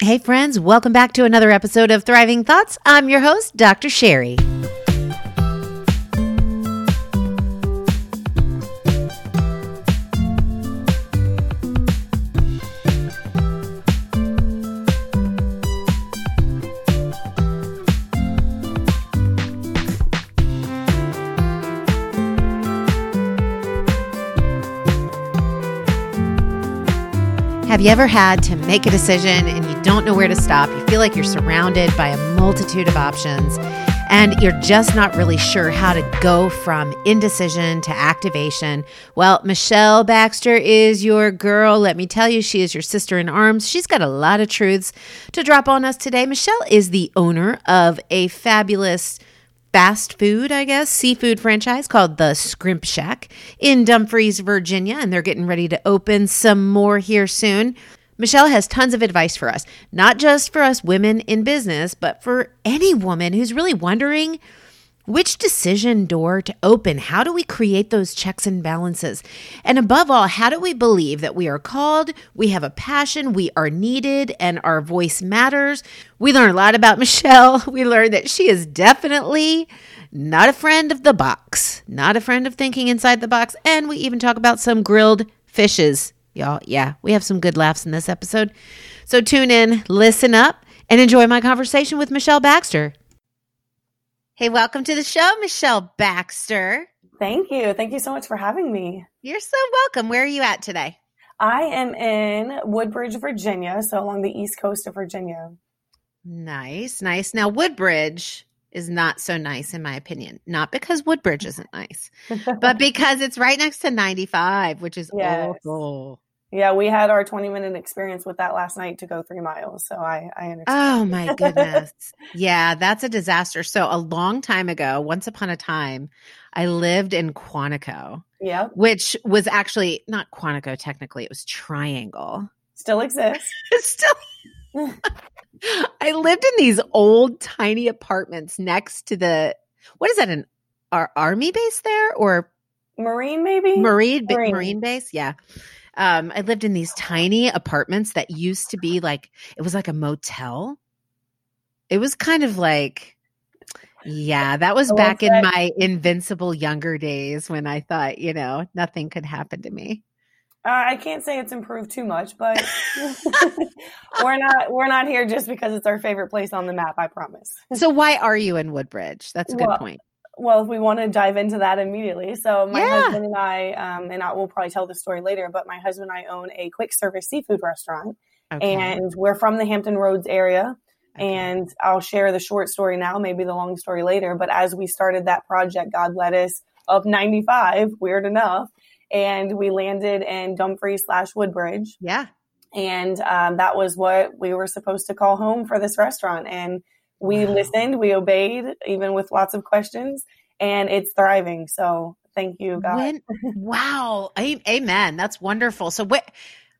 Hey, friends, welcome back to another episode of Thriving Thoughts. I'm your host, Dr. Sherry. You ever had to make a decision and you don't know where to stop? You feel like you're surrounded by a multitude of options and you're just not really sure how to go from indecision to activation. Well, Michelle Baxter is your girl. Let me tell you, she is your sister in arms. She's got a lot of truths to drop on us today. Michelle is the owner of a fabulous fast food, I guess, seafood franchise called the Shrimp Shack in Dumfries, Virginia, and they're getting ready to open some more here soon. Michelle has tons of advice for us, not just for us women in business, but for any woman who's really wondering which decision door to open? How do we create those checks and balances? And above all, how do we believe that we are called, we have a passion, we are needed, and our voice matters? We learn a lot about Michelle. We learn that she is definitely not a friend of the box, not a friend of thinking inside the box. And we even talk about some grilled fishes. Y'all, yeah, we have some good laughs in this episode. So tune in, listen up, and enjoy my conversation with Michelle Baxter. Hey, welcome to the show, Michelle Baxter. Thank you. Thank you so much for having me. You're so welcome. Where are you at today? I am in Woodbridge, Virginia, so along the east coast of Virginia. Nice, nice. Now, Woodbridge is not so nice, in my opinion. Not because Woodbridge isn't nice, but because it's right next to 95, which is yes. awful. Yeah, we had our 20 minute experience with that last night to go three miles. So I, I understand. Oh my goodness. yeah, that's a disaster. So a long time ago, once upon a time, I lived in Quantico. Yeah. Which was actually not Quantico, technically, it was Triangle. Still exists. Still. I lived in these old tiny apartments next to the, what is that, an our army base there or? Marine, maybe? Marine, Marine, Marine base. Yeah um, I lived in these tiny apartments that used to be like it was like a motel. It was kind of like, yeah, that was back in my invincible younger days when I thought, you know, nothing could happen to me. Uh, I can't say it's improved too much, but we're not we're not here just because it's our favorite place on the map. I promise. so why are you in Woodbridge? That's a good well, point well, if we want to dive into that immediately. So my yeah. husband and I, um, and I will probably tell the story later, but my husband and I own a quick service seafood restaurant okay. and we're from the Hampton Roads area. Okay. And I'll share the short story now, maybe the long story later. But as we started that project, God led us up 95, weird enough. And we landed in Dumfries slash Woodbridge. Yeah. And um, that was what we were supposed to call home for this restaurant. And we listened, we obeyed, even with lots of questions, and it's thriving. So thank you, God. When, wow. Amen. That's wonderful. So what,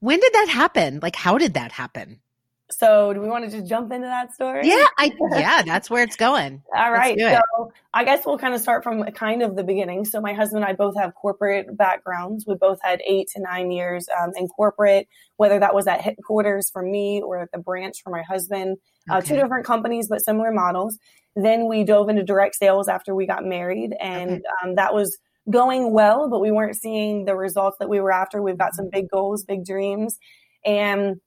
when did that happen? Like, how did that happen? So, do we want to just jump into that story? Yeah, I yeah, that's where it's going. All right. So, I guess we'll kind of start from kind of the beginning. So, my husband and I both have corporate backgrounds. We both had eight to nine years um, in corporate, whether that was at headquarters for me or at the branch for my husband. Uh, Two different companies, but similar models. Then we dove into direct sales after we got married, and okay. um, that was going well, but we weren't seeing the results that we were after. We've got some big goals, big dreams, and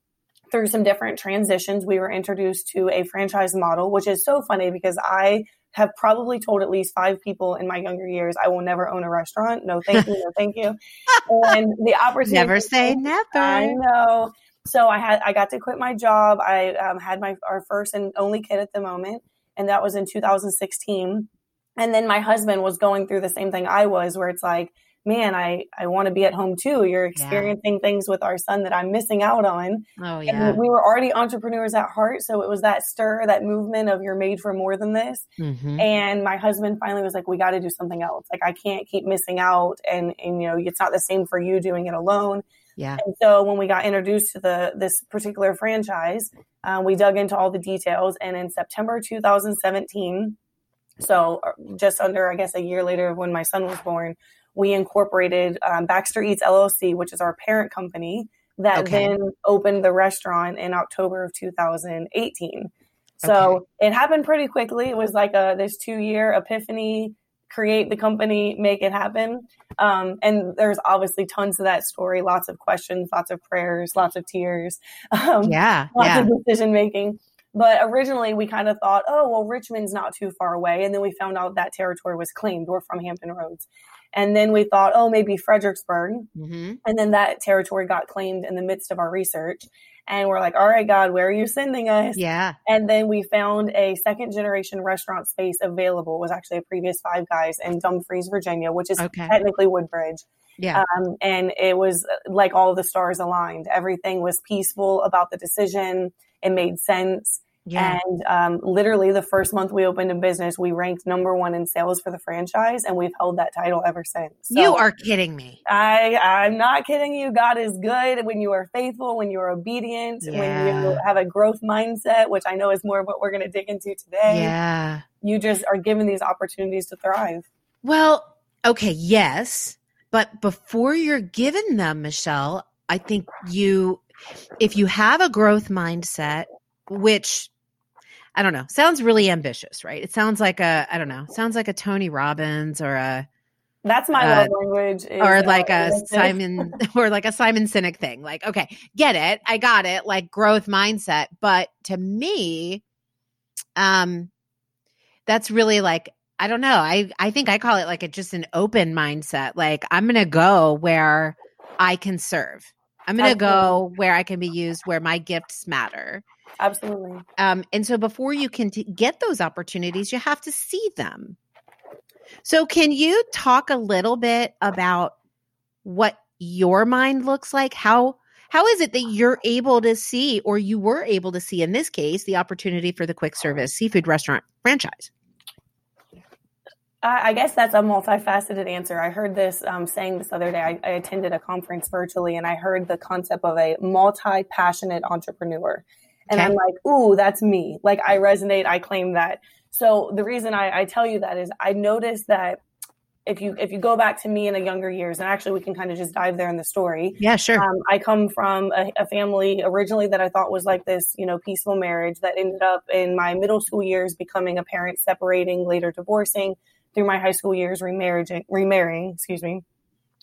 through some different transitions, we were introduced to a franchise model, which is so funny because I have probably told at least five people in my younger years, I will never own a restaurant. No, thank you. No, thank you. And the opportunity. Never say never. I know. So I had, I got to quit my job. I um, had my, our first and only kid at the moment. And that was in 2016. And then my husband was going through the same thing I was, where it's like, man, I, I want to be at home too. You're experiencing yeah. things with our son that I'm missing out on. Oh, yeah. And we were already entrepreneurs at heart. So it was that stir, that movement of you're made for more than this. Mm-hmm. And my husband finally was like, we got to do something else. Like, I can't keep missing out. And, and, you know, it's not the same for you doing it alone. Yeah. And so when we got introduced to the this particular franchise, uh, we dug into all the details. And in September 2017, so uh, just under, I guess, a year later when my son was born, we incorporated um, Baxter Eats LLC, which is our parent company, that Okay. then opened the restaurant in October of 2018. So it happened pretty quickly. It was like a this two year epiphany, create the company, make it happen. Um, and there's obviously tons of that story, lots of questions, lots of prayers, lots of tears, um, Yeah. lots Yeah. of decision making. But originally, we kind of thought, oh, well, Richmond's not too far away. And then we found out that territory was claimed. We're from Hampton Roads. And then we thought, oh, maybe Fredericksburg. hmm And then that territory got claimed in the midst of our research. And we're like, all right, God, where are you sending us? Yeah. And then we found a second generation restaurant space available. It was actually a previous Five Guys in Dumfries, Virginia, which is Okay. technically Woodbridge. Yeah. Um, and it was uh, like all the stars aligned. Everything was peaceful about the decision. It made sense. Yeah. And um, literally, the first month we opened a business, we ranked number one in sales for the franchise, and we've held that title ever since. So you are kidding me. I, I'm not kidding you. God is good when you are faithful, when you are obedient, when you have a growth mindset, which I know is more of what we're going to dig into today. Yeah. You just are given these opportunities to thrive. Well, okay, yes. But before you're given them, Michelle, I think you, if you have a growth mindset, which I don't know, sounds really ambitious, right? It sounds like a, I don't know, sounds like a Tony Robbins or a, That's my Uh, love language. is, or uh, like a. Simon, or like a Simon Sinek thing. Like, okay, get it. I got it. Like growth mindset. But to me, um, that's really like, I don't know. I, I think I call it like a, just an open mindset. Like I'm going to go where I can serve. I'm going to go where I can be used, where my gifts matter. Absolutely. Um, and so before you can t- get those opportunities, you have to see them. So, can you talk a little bit about what your mind looks like? How how is it that you're able to see, or you were able to see in this case, the opportunity for the quick service seafood restaurant franchise? I guess that's a multifaceted answer. I heard this um, saying this other day. I, I attended a conference virtually and I heard the concept of a multi passionate entrepreneur. And Okay. I'm like, ooh, that's me. Like, I resonate. I claim that. So the reason I, I tell you that is I noticed that if you if you go back to me in the younger years, and actually we can kind of just dive there in the story. Yeah, sure. Um, I come from a, a family originally that I thought was like this, you know, peaceful marriage that ended up in my middle school years becoming a parent separating, later divorcing, through my high school years remarrying, remarrying, excuse me.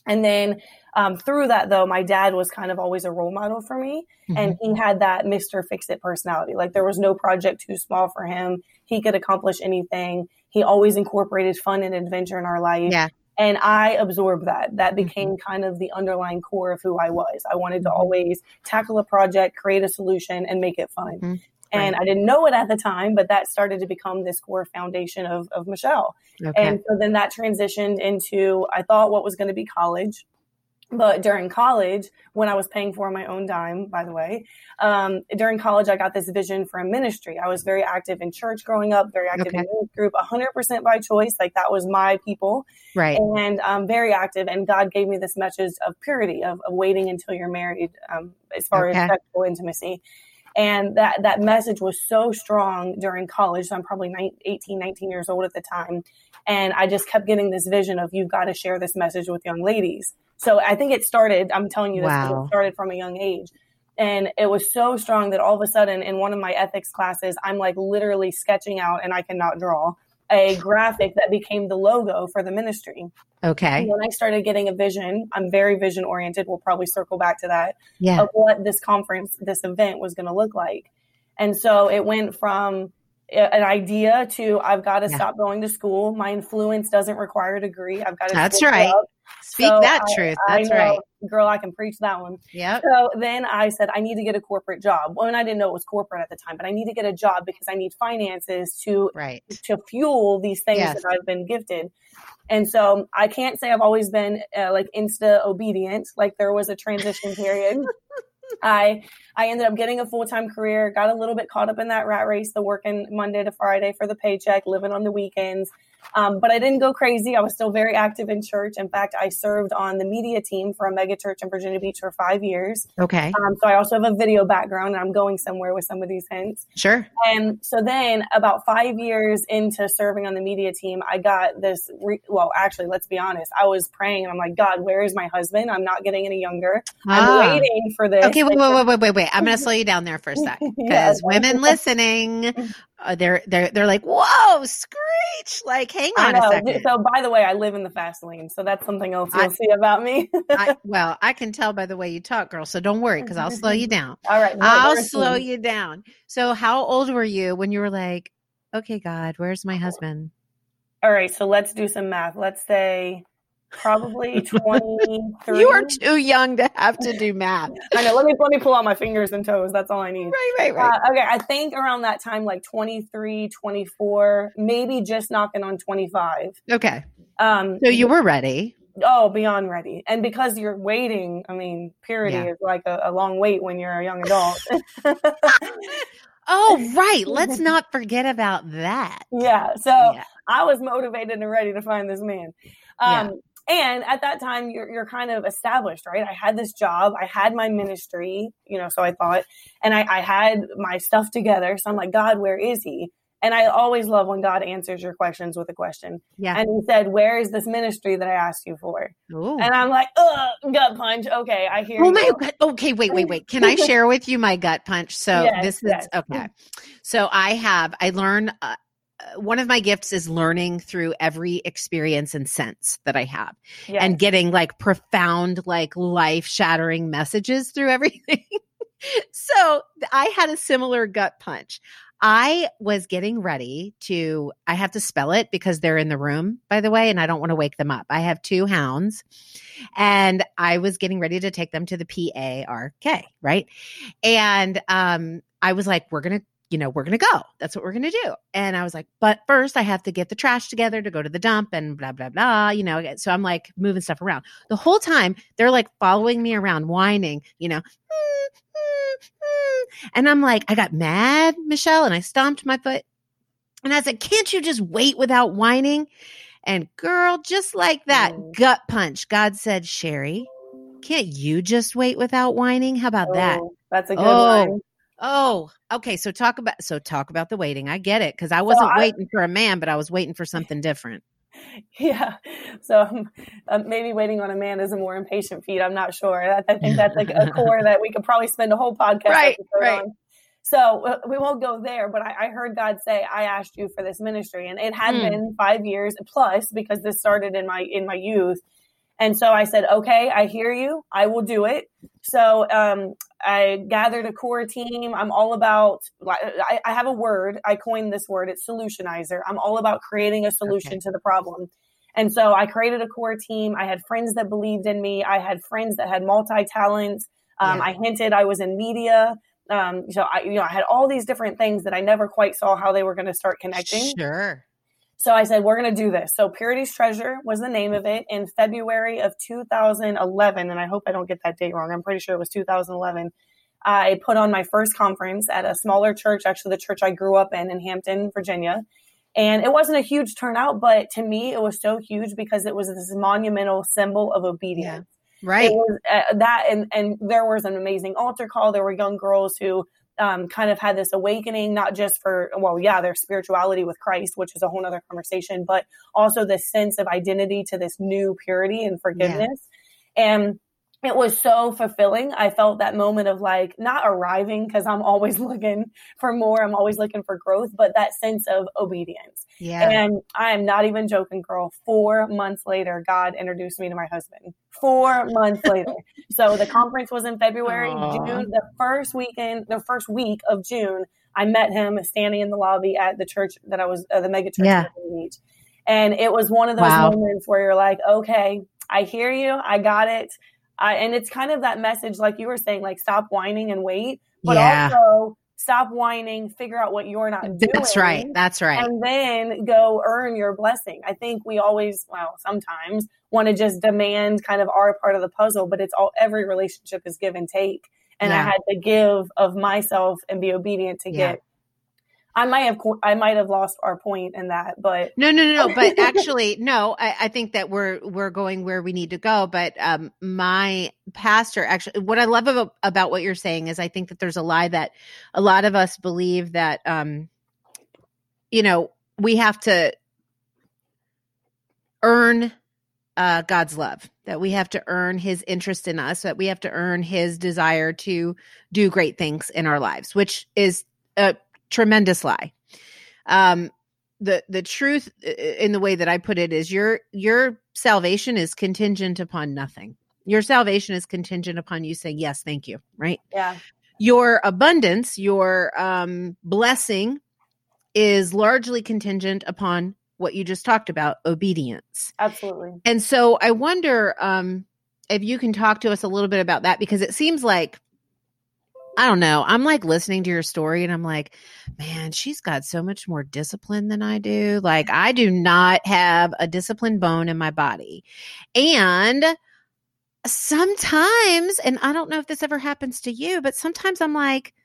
And then um, through that, though, my dad was kind of always a role model for me. And Mm-hmm. he had that Mr. Fix It personality. Like there was no project too small for him. He could accomplish anything. He always incorporated fun and adventure in our life. Yeah. And I absorbed that. That became kind of the underlying core of who I was. I wanted to Mhm. always tackle a project, create a solution, and make it fun. Mhm. And I didn't know it at the time, but that started to become this core foundation of, of Michelle. okay. And so then that transitioned into, I thought what was going to be college. But during college, when I was paying for my own dime, by the way, um, during college, I got this vision for a ministry. I was very active in church growing up, very active Okay. in youth group, 100% by choice. Like that was my people right. and um, very active. And God gave me this message of purity, of, of waiting until you're married, um, as far Okay. as sexual intimacy. And that, that message was so strong during college. So I'm probably 19, 18, 19 years old at the time. And I just kept getting this vision of you've got to share this message with young ladies. So I think it started, I'm telling you this, Wow. it started from a young age. And it was so strong that all of a sudden in one of my ethics classes, I'm like literally sketching out and I cannot draw a graphic that became the logo for the ministry. Okay. And when I started getting a vision, I'm very vision oriented. We'll probably circle back to that Yeah. of what this conference, this event was going to look like. And so it went from an idea to I've got to Yeah. stop going to school. My influence doesn't require a degree. I've got to. That's right. up. Speak So that I- truth. That's know, right. girl. I can preach that one. Yeah. So then I said, I need to get a corporate job. Well, and I didn't know it was corporate at the time, but I need to get a job because I need finances to Right. to fuel these things Yes. that I've been gifted. And so I can't say I've always been uh, like insta obedient. Like there was a transition period. I I ended up getting a full time career. Got a little bit caught up in that rat race, the working Monday to Friday for the paycheck, living on the weekends. Um, but I didn't go crazy. I was still very active in church. In fact, I served on the media team for a mega church in Virginia Beach for five years. Okay. Um, so I also have a video background and I'm going somewhere with some of these hints. Sure. And so then about five years into serving on the media team, I got this. Re- well, actually, let's be honest. I was praying and I'm like, God, where is my husband? I'm not getting any younger. I'm Ah. waiting for this. Okay, wait, wait, wait, wait, wait, wait. I'm going to slow you down there for a sec because Yeah. women listening, uh, they're they're they're like, "Whoa, screech!" Like, hang on a second. So, by the way, I live in the fast lane, so that's something else you'll I- see about me. I, well, I can tell by the way you talk, girl. So don't worry because I'll slow you down. All right, I'll slow you down. So, how old were you when you were like, "Okay, God, where's my husband?" All right, so let's do some math. Let's say probably twenty three. You are too young to have to do math. I know. Let me let me pull out my fingers and toes. That's all I need. Right, right, right. Uh, okay, I think around that time, like 23, 24, maybe just knocking on 25. okay, Um, so you were ready. oh, beyond ready. And because you're waiting, I mean, purity Yeah. is like a, a long wait when you're a young adult. Oh, right. Let's not forget about that. yeah. So Yeah. I was motivated and ready to find this man. Um, And at that time, you're, you're kind of established, right? I had this job, I had my ministry, you know, so I thought, and I, I had my stuff together. So I'm like, God, where is he? And I always love when God answers your questions with a question. Yeah. And he said, Where is this ministry that I asked you for? Ooh. And I'm like, Ugh, gut punch. Okay, I hear Oh you. my god. Okay, wait, wait, wait. Can I share with you my gut punch? So Yes, this is yes. okay. So I have I learn uh, uh, one of my gifts is learning through every experience and sense that I have Yes. and getting like profound like life-shattering messages through everything. so I had a similar gut punch. I was getting ready to, I have to spell it because they're in the room, by the way, and I don't want to wake them up. I have two hounds and I was getting ready to take them to the P A R K, right? And um, I was like, we're going to, you know, we're going to go. That's what we're going to do. And I was like, but first I have to get the trash together to go to the dump and blah, blah, blah, you know. So I'm like moving stuff around. The whole time they're like following me around, whining, you know. And I'm like, I got mad, Michelle, and I stomped my foot. And I said, Can't you just wait without whining? And girl, just like that, Mm. gut punch, God said, Sherry, can't you just wait without whining? How about that? Oh, That's a good Oh, one. Oh, okay. So talk about so talk about the waiting. I get it because I wasn't I- waiting for a man, but I was waiting for something different. Yeah. So um, uh, maybe waiting on a man is a more impatient feat. I'm not sure. I, I think that's like a core that we could probably spend a whole podcast Right, right. on. So uh, we won't go there, but I, I heard God say, "I asked you for this ministry," and it had Hmm. been five years plus because this started in my in my youth. And so I said, "Okay, I hear you. I will do it." So um, I gathered a core team. I'm all about. I, I have a word. I coined this word. It's solutionizer. I'm all about creating a solution Okay. to the problem. And so I created a core team. I had friends that believed in me. I had friends that had multi talents. Um, Yeah. I hinted I was in media. Um, so I, you know, I had all these different things that I never quite saw how they were going to start connecting. Sure. So I said, we're going to do this. So Purity's Treasure was the name of it in February of 2011. And I hope I don't get that date wrong. I'm pretty sure it was 2011. I put on my first conference at a smaller church, actually the church I grew up in in Hampton, Virginia. And it wasn't a huge turnout, but to me, it was so huge because it was this monumental symbol of obedience. Right. It was uh, that, and and there was an amazing altar call. There were young girls who um, kind of had this awakening, not just for well, yeah, their spirituality with Christ, which is a whole other conversation, but also this sense of identity to this new purity and forgiveness. And it was so fulfilling. I felt that moment of like not arriving because I'm always looking for more. I'm always looking for growth, but that sense of obedience. Yeah. And I am not even joking, girl. Four months later, God introduced me to my husband. Four months later. So the conference was in February. Aw. June, the first weekend, the first week of June, I met him standing in the lobby at the church that I was, uh, the mega church Yeah. in Virginia Beach. And it was one of those Wow. moments where you're like, okay, I hear you. I got it. I, and it's kind of that message, like you were saying, like stop whining and wait, but yeah. also stop whining, figure out what you're not doing. That's right. That's right. And then go earn your blessing. I think we always, well, sometimes want to just demand kind of our part of the puzzle, but it's all every relationship is give and take. And I had to give of myself and be obedient to Yeah. get. I might have I might have lost our point in that, but no, no, no, no. But actually, no. I, I, think that we're we're going where we need to go. But um, my pastor actually, what I love about, about what you're saying is, I think that there's a lie that a lot of us believe that, um, you know, we have to earn uh, God's love, that we have to earn his interest in us, that we have to earn his desire to do great things in our lives, which is a tremendous lie. Um, the the truth in the way that I put it is your your salvation is contingent upon nothing. Your salvation is contingent upon you saying yes, thank you, right? Yeah. Your abundance, your um blessing is largely contingent upon what you just talked about, obedience. Absolutely. And so I wonder um if you can talk to us a little bit about that because it seems like I don't know. I'm like listening to your story and I'm like, man, she's got so much more discipline than I do. Like, I do not have a disciplined bone in my body. And sometimes, and I don't know if this ever happens to you, but sometimes I'm like,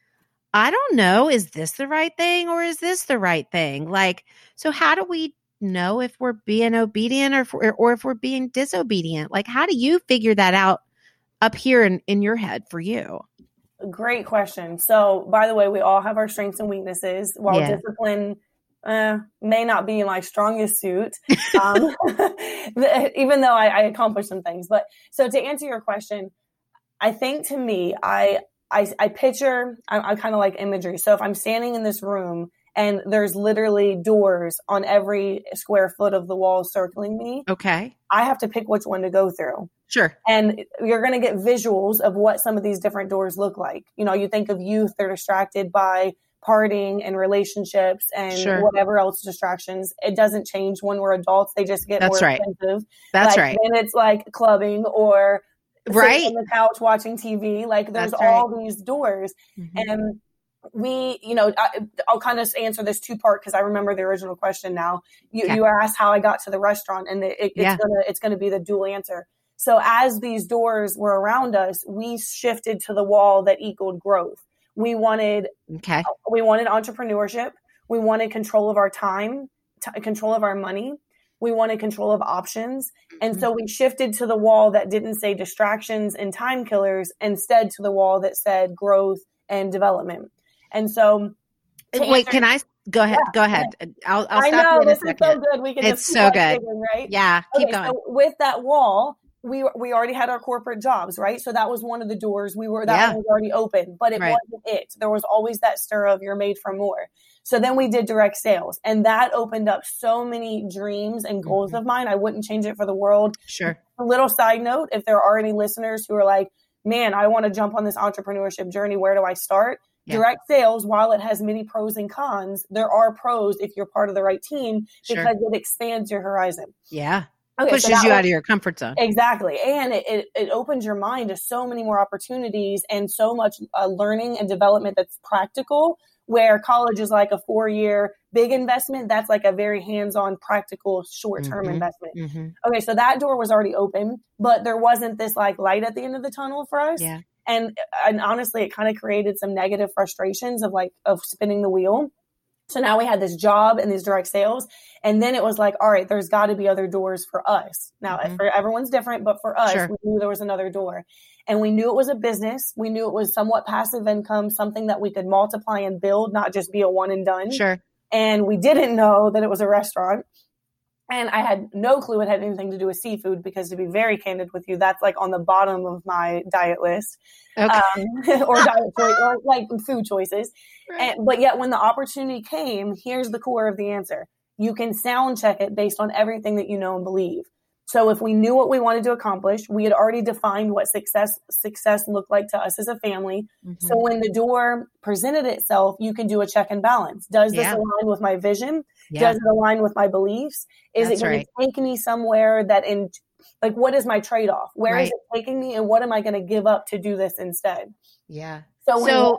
I don't know, is this the right thing or is this the right thing? Like, so how do we know if we're being obedient or if, or if we're being disobedient? Like, how do you figure that out up here in, in your head for you? Great question. So, by the way, we all have our strengths and weaknesses. While yeah. discipline uh, may not be my strongest suit, um, even though I, I accomplish some things. But so to answer your question, I think to me, I I, I picture I, I kind of like imagery. So if I'm standing in this room and there's literally doors on every square foot of the wall circling me. Okay. I have to pick which one to go through. Sure. And you're going to get visuals of what some of these different doors look like. You know, you think of youth, they're distracted by partying and relationships and sure. whatever else distractions. It doesn't change when we're adults. They just get That's more right. expensive. That's like, right. And it's like clubbing or right on the couch watching TV. Like there's That's all right. these doors. Mhm. And we, you know, I, will kind of answer this two part because I remember the original question now. You, Okay. you asked how I got to the restaurant, and it, it's Yeah. gonna it's gonna be the dual answer. So as these doors were around us, we shifted to the wall that equaled growth. We wanted Okay. we wanted entrepreneurship. We wanted control of our time, t- control of our money. We wanted control of options. And mm-hmm. so we shifted to the wall that didn't say distractions and time killers, instead to the wall that said growth and development. And so, Wait, answer- can I go ahead? Go ahead. I'll, I'll I stop know you in a this is second. so good. We can It's just so good. right? Yeah, keep Okay, going. so with that wall, we we already had our corporate jobs, right? So that was one of the doors. We were that Yeah. one was already open, but it Right. wasn't it. There was always that stir of you're made for more. So then we did direct sales, and that opened up so many dreams and goals Mhm. of mine. I wouldn't change it for the world. sure. A little side note: if there are any listeners who are like, "Man, I want to jump on this entrepreneurship journey. Where do I start?" Yeah. Direct sales, while it has many pros and cons, there are pros if you're part of the right team Sure. because it expands your horizon. Yeah. Okay, Pushes that you out of your comfort zone. Exactly. And it, it, it opens your mind to so many more opportunities and so much uh, learning and development that's practical, where college is like a four year big investment. That's like a very hands on, practical, short term Mhm. investment. hmm Okay, so that door was already open, but there wasn't this like light at the end of the tunnel for us. Yeah. And, and honestly, it kind of created some negative frustrations of like, of spinning the wheel. So now we had this job and these direct sales. And then it was like, all right, there's got to be other doors for us. Now, Mhm. for everyone's different, but for us, Sure. we knew there was another door. And we knew it was a business. We knew it was somewhat passive income, something that we could multiply and build, not just be a one and done. Sure. And we didn't know that it was a restaurant. And I had no clue it had anything to do with seafood because, to be very candid with you, that's like on the bottom of my diet list Okay. um, or diet choice, or like food choices. Right. And, but yet, when the opportunity came, here's the core of the answer. You can sound check it based on everything that you know and believe. So if we knew what we wanted to accomplish, we had already defined what success success looked like to us as a family. Mhm. So when the door presented itself, you can do a check and balance. Does this Yeah. align with my vision? Yeah. Does it align with my beliefs? Is That's it going right. to take me somewhere that in like what is my trade off? Where is Right. it taking me and what am I going to give up to do this instead? Yeah. So, when So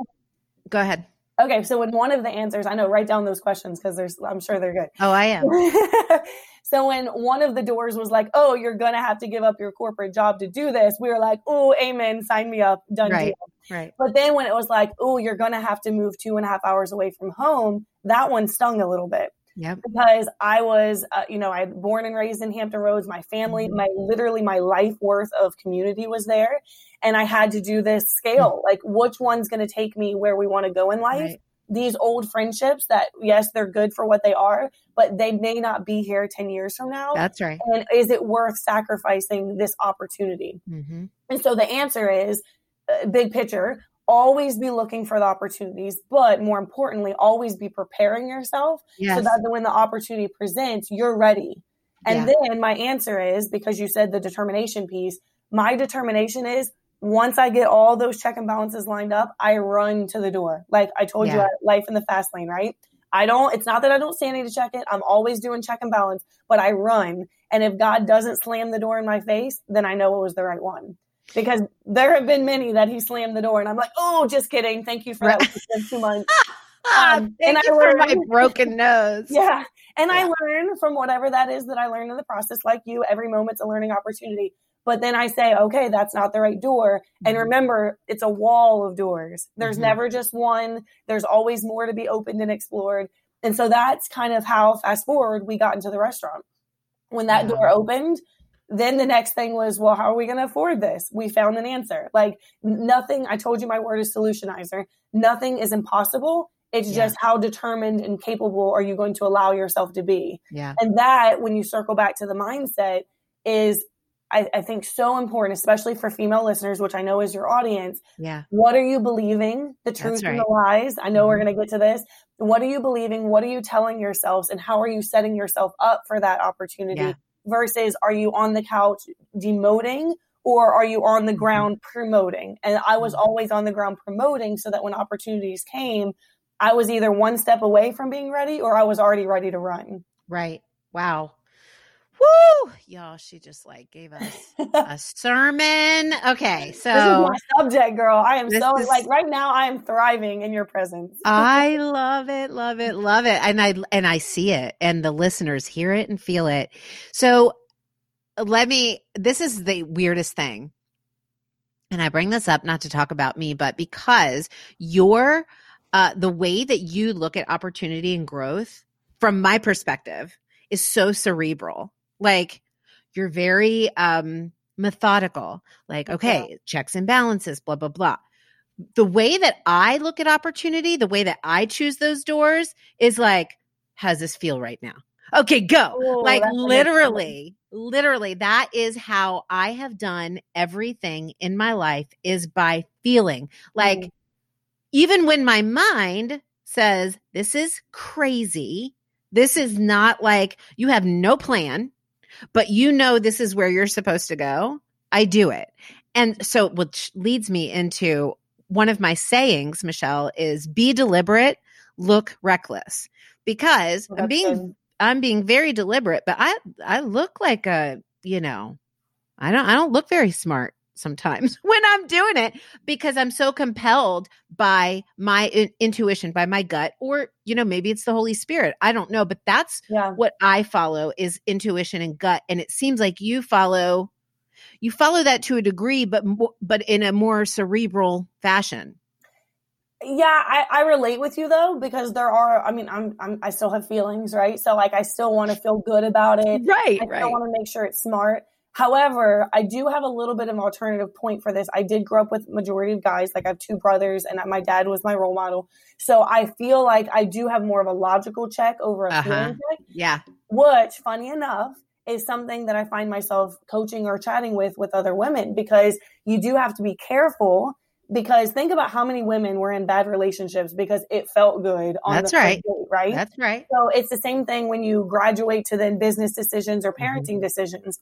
go ahead. Okay, so when one of the answers, I know, write down those questions because there's, I'm sure they're good. Oh, I am. so when one of the doors was like, "Oh, you're gonna have to give up your corporate job to do this," we were like, "Oh, amen, sign me up, done right, deal." Right. But then when it was like, "Oh, you're gonna have to move two and a half hours away from home," that one stung a little bit. Yep. Because I was, uh, you know, I born and raised in Hampton Roads. My family, Mhm. my literally my life worth of community was there, and I had to do this scale. Like, which one's going to take me where we want to go in life? Right. These old friendships that, yes, they're good for what they are, but they may not be here ten years from now. That's right. and is it worth sacrificing this opportunity? Mm-hmm. And so the answer is uh, big picture, always be looking for the opportunities, but more importantly, always be preparing yourself Yes. so that when the opportunity presents, you're ready. And Yeah. then my answer is because you said the determination piece, my determination is once I get all those check and balances lined up, I run to the door. Like I told you Yeah. at life in the fast lane, right? I don't, it's not that I don't stand to check it. I'm always doing check and balance, but I run. And if God doesn't slam the door in my face, then I know it was the right one. Because there have been many that he slammed the door and I'm like, oh, just kidding. Thank you for that. two months. Ah, Um, and I for my learned- broken nose. Yeah. And Yeah. I learn from whatever that is that I learned in the process, like you, every moment's a learning opportunity. But then I say, okay, that's not the right door. And Mhm. remember, it's a wall of doors. There's Mhm. never just one. There's always more to be opened and explored. And so that's kind of how fast forward we got into the restaurant. When that Wow. door opened, then the next thing was, well, how are we going to afford this? We found an answer. Like nothing, I told you my word is solutionizer. Nothing is impossible. It's Yeah. just how determined and capable are you going to allow yourself to be? Yeah. And that, when you circle back to the mindset, is I, I think so important, especially for female listeners, which I know is your audience. Yeah. What are you believing? The truth and the lies. I know we're Mhm. going to get to this. What are you believing? What are you telling yourselves? And how are you setting yourself up for that opportunity? Yeah. Versus, are you on the couch demoting or are you on the Mhm. ground promoting? And I was Mhm. always on the ground promoting so that when opportunities came, I was either one step away from being ready or I was already ready to run. Right. Wow. Woo! Y'all, she just like gave us a sermon. Okay. this is So my subject, girl. I am so is- like right now. I am thriving in your presence. I love it, love it, love it. And I and I see it and the listeners hear it and feel it. So let me this is the weirdest thing. And I bring this up not to talk about me, but because your uh the way that you look at opportunity and growth from my perspective is so cerebral. Like you're very um methodical. Like, okay, checks and balances, blah blah blah the way that I look at opportunity, the way that I choose those doors is like, how does this feel right now? Okay, go. Ooh, like that's a good literally, literally, that is how I have done everything in my life is by feeling like Mhm. even when my mind says, this is crazy, this is not like you have no plan, but you know this is where you're supposed to go, I do it. And so, which leads me into one of my sayings, Michelle, is be deliberate, look reckless. Because Well, I'm being good. I'm being very deliberate, but I I look like a, you know, I don't I don't look very smart sometimes when I'm doing it because I'm so compelled by my in- intuition, by my gut or you know, maybe it's the Holy Spirit. I don't know, but that's Yeah. what I follow is intuition and gut and it seems like you follow you follow that to a degree but but in a more cerebral fashion. Yeah, I, I relate with you though because there are. I mean, I'm, I'm I still have feelings, right? So like, I still want to feel good about it. Right, I still want to make sure it's smart. However, I do have a little bit of an alternative point for this. I did grow up with majority of guys. Like I have two brothers, and my dad was my role model. So I feel like I do have more of a logical check over a Uh-huh. feeling check. Yeah. which funny enough is something that i find myself coaching or chatting with with other women because you do have to be careful because think about how many women were in bad relationships because it felt good on That's the right. date, right That's right. so it's the same thing when you graduate to then business decisions or Mm-hmm. parenting decisions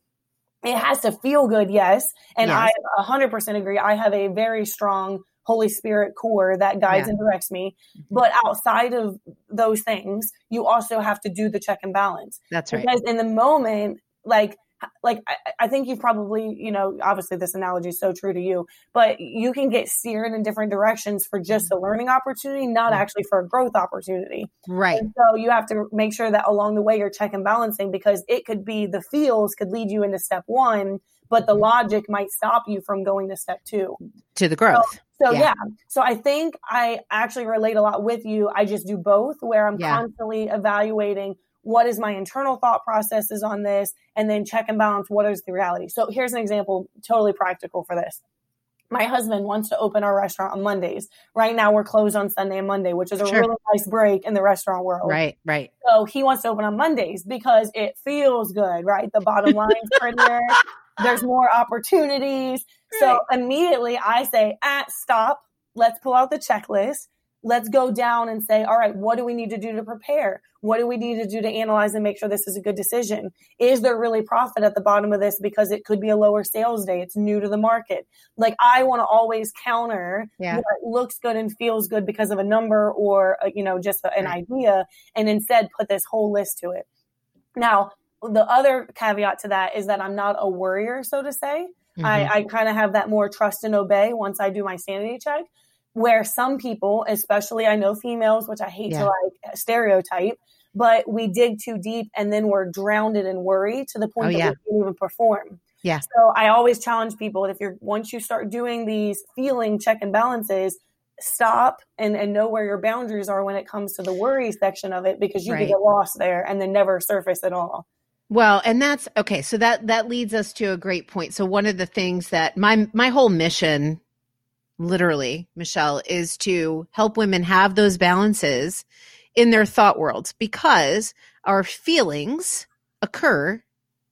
it has to feel good yes and Yes. i 100% agree i have a very strong holy spirit core that guides Yeah. and directs me Mhm. but outside of those things you also have to do the check and balance That's right. because in the moment, like like I, I, think you've probably you know obviously this analogy is so true to you but you can get steered in different directions for just a learning opportunity not actually for a growth opportunity right and so you have to make sure that along the way you're check and balancing because it could be the feels could lead you into step one but the mm-hmm. logic might stop you from going to step two to the growth so, so yeah. yeah. So I think I actually relate a lot with you. I just do both where I'm yeah. constantly evaluating what is my internal thought processes on this and then check and balance what is the reality so here's an example totally practical for this my husband wants to open our restaurant on Mondays. Right now, we're closed on Sunday and Monday, which is a sure. really nice break in the restaurant world. Right, right. So he wants to open on Mondays because it feels good, right? The bottom line's prettier. There's more opportunities. Right. So immediately I say, ah, stop. Let's pull out the checklist let's go down and say, all right, what do we need to do to prepare? What do we need to do to analyze and make sure this is a good decision? Is there really profit at the bottom of this because it could be a lower sales day? It's new to the market. Like I want to always counter yeah. what looks good and feels good because of a number or, a, uh, you know, just an right. idea and instead put this whole list to it. Now, the other caveat to that is that I'm not a worrier, so to say. Mm-hmm. I, I kind of have that more trust and obey once I do my sanity check where some people, especially I know females, which I hate yeah. to like stereotype, but we dig too deep and then we're drowned in worry to the oh, point oh, that yeah. we can't even perform. Yeah. So I always challenge people if you're once you start doing these feeling check and balances, stop and, and know where your boundaries are when it comes to the worry section of it because you right. get lost there and then never surface at all. Well, and that's okay. So that that leads us to a great point. So one of the things that my my whole mission literally, Michelle, is to help women have those balances in their thought worlds because our feelings occur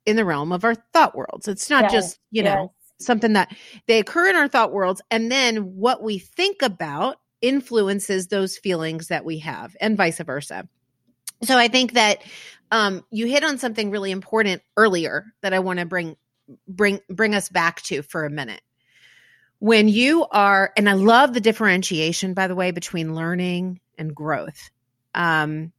in the realm of our thought worlds. It's not yes, just, you yes. know, something that they occur in our thought worlds. And then what we think about influences those feelings that we have and vice versa. So I think that um, you hit on something really important earlier that I want to bring bring bring us back to for a minute when you are, and I love the differentiation, by the way, between learning and growth. Um,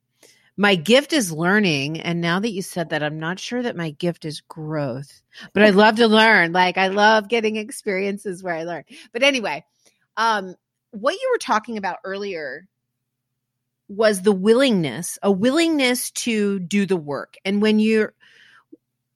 my gift is learning. And now that you said that, I'm not sure that my gift is growth, but I love to learn. Like I love getting experiences where I learn. But anyway, um, what you were talking about earlier was the willingness, a willingness to do the work. And when you're,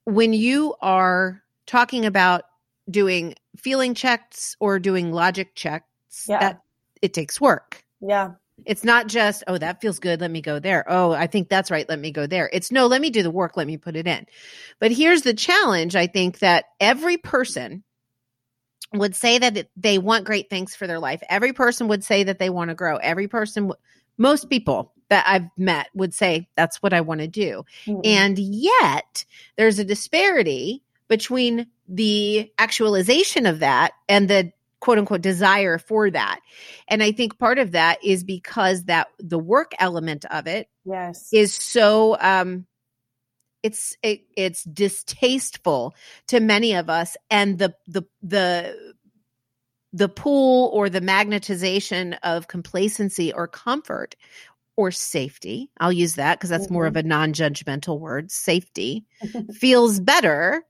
when you are talking about doing feeling checks or doing logic checks yeah. that it takes work. Yeah. It's not just, oh, that feels good. Let me go there. Oh, I think that's right. Let me go there. It's no, let me do the work. Let me put it in. But here's the challenge I think that every person would say that they want great things for their life. Every person would say that they want to grow. Every person, most people that I've met would say that's what I want to do. Mm-hmm. And yet there's a disparity between the actualization of that and the quote unquote desire for that. And I think part of that is because that the work element of it yes is so um it's it, it's distasteful to many of us and the the the the pull or the magnetization of complacency or comfort or safety i'll use that because that's mm-hmm. more of a non-judgmental word safety feels better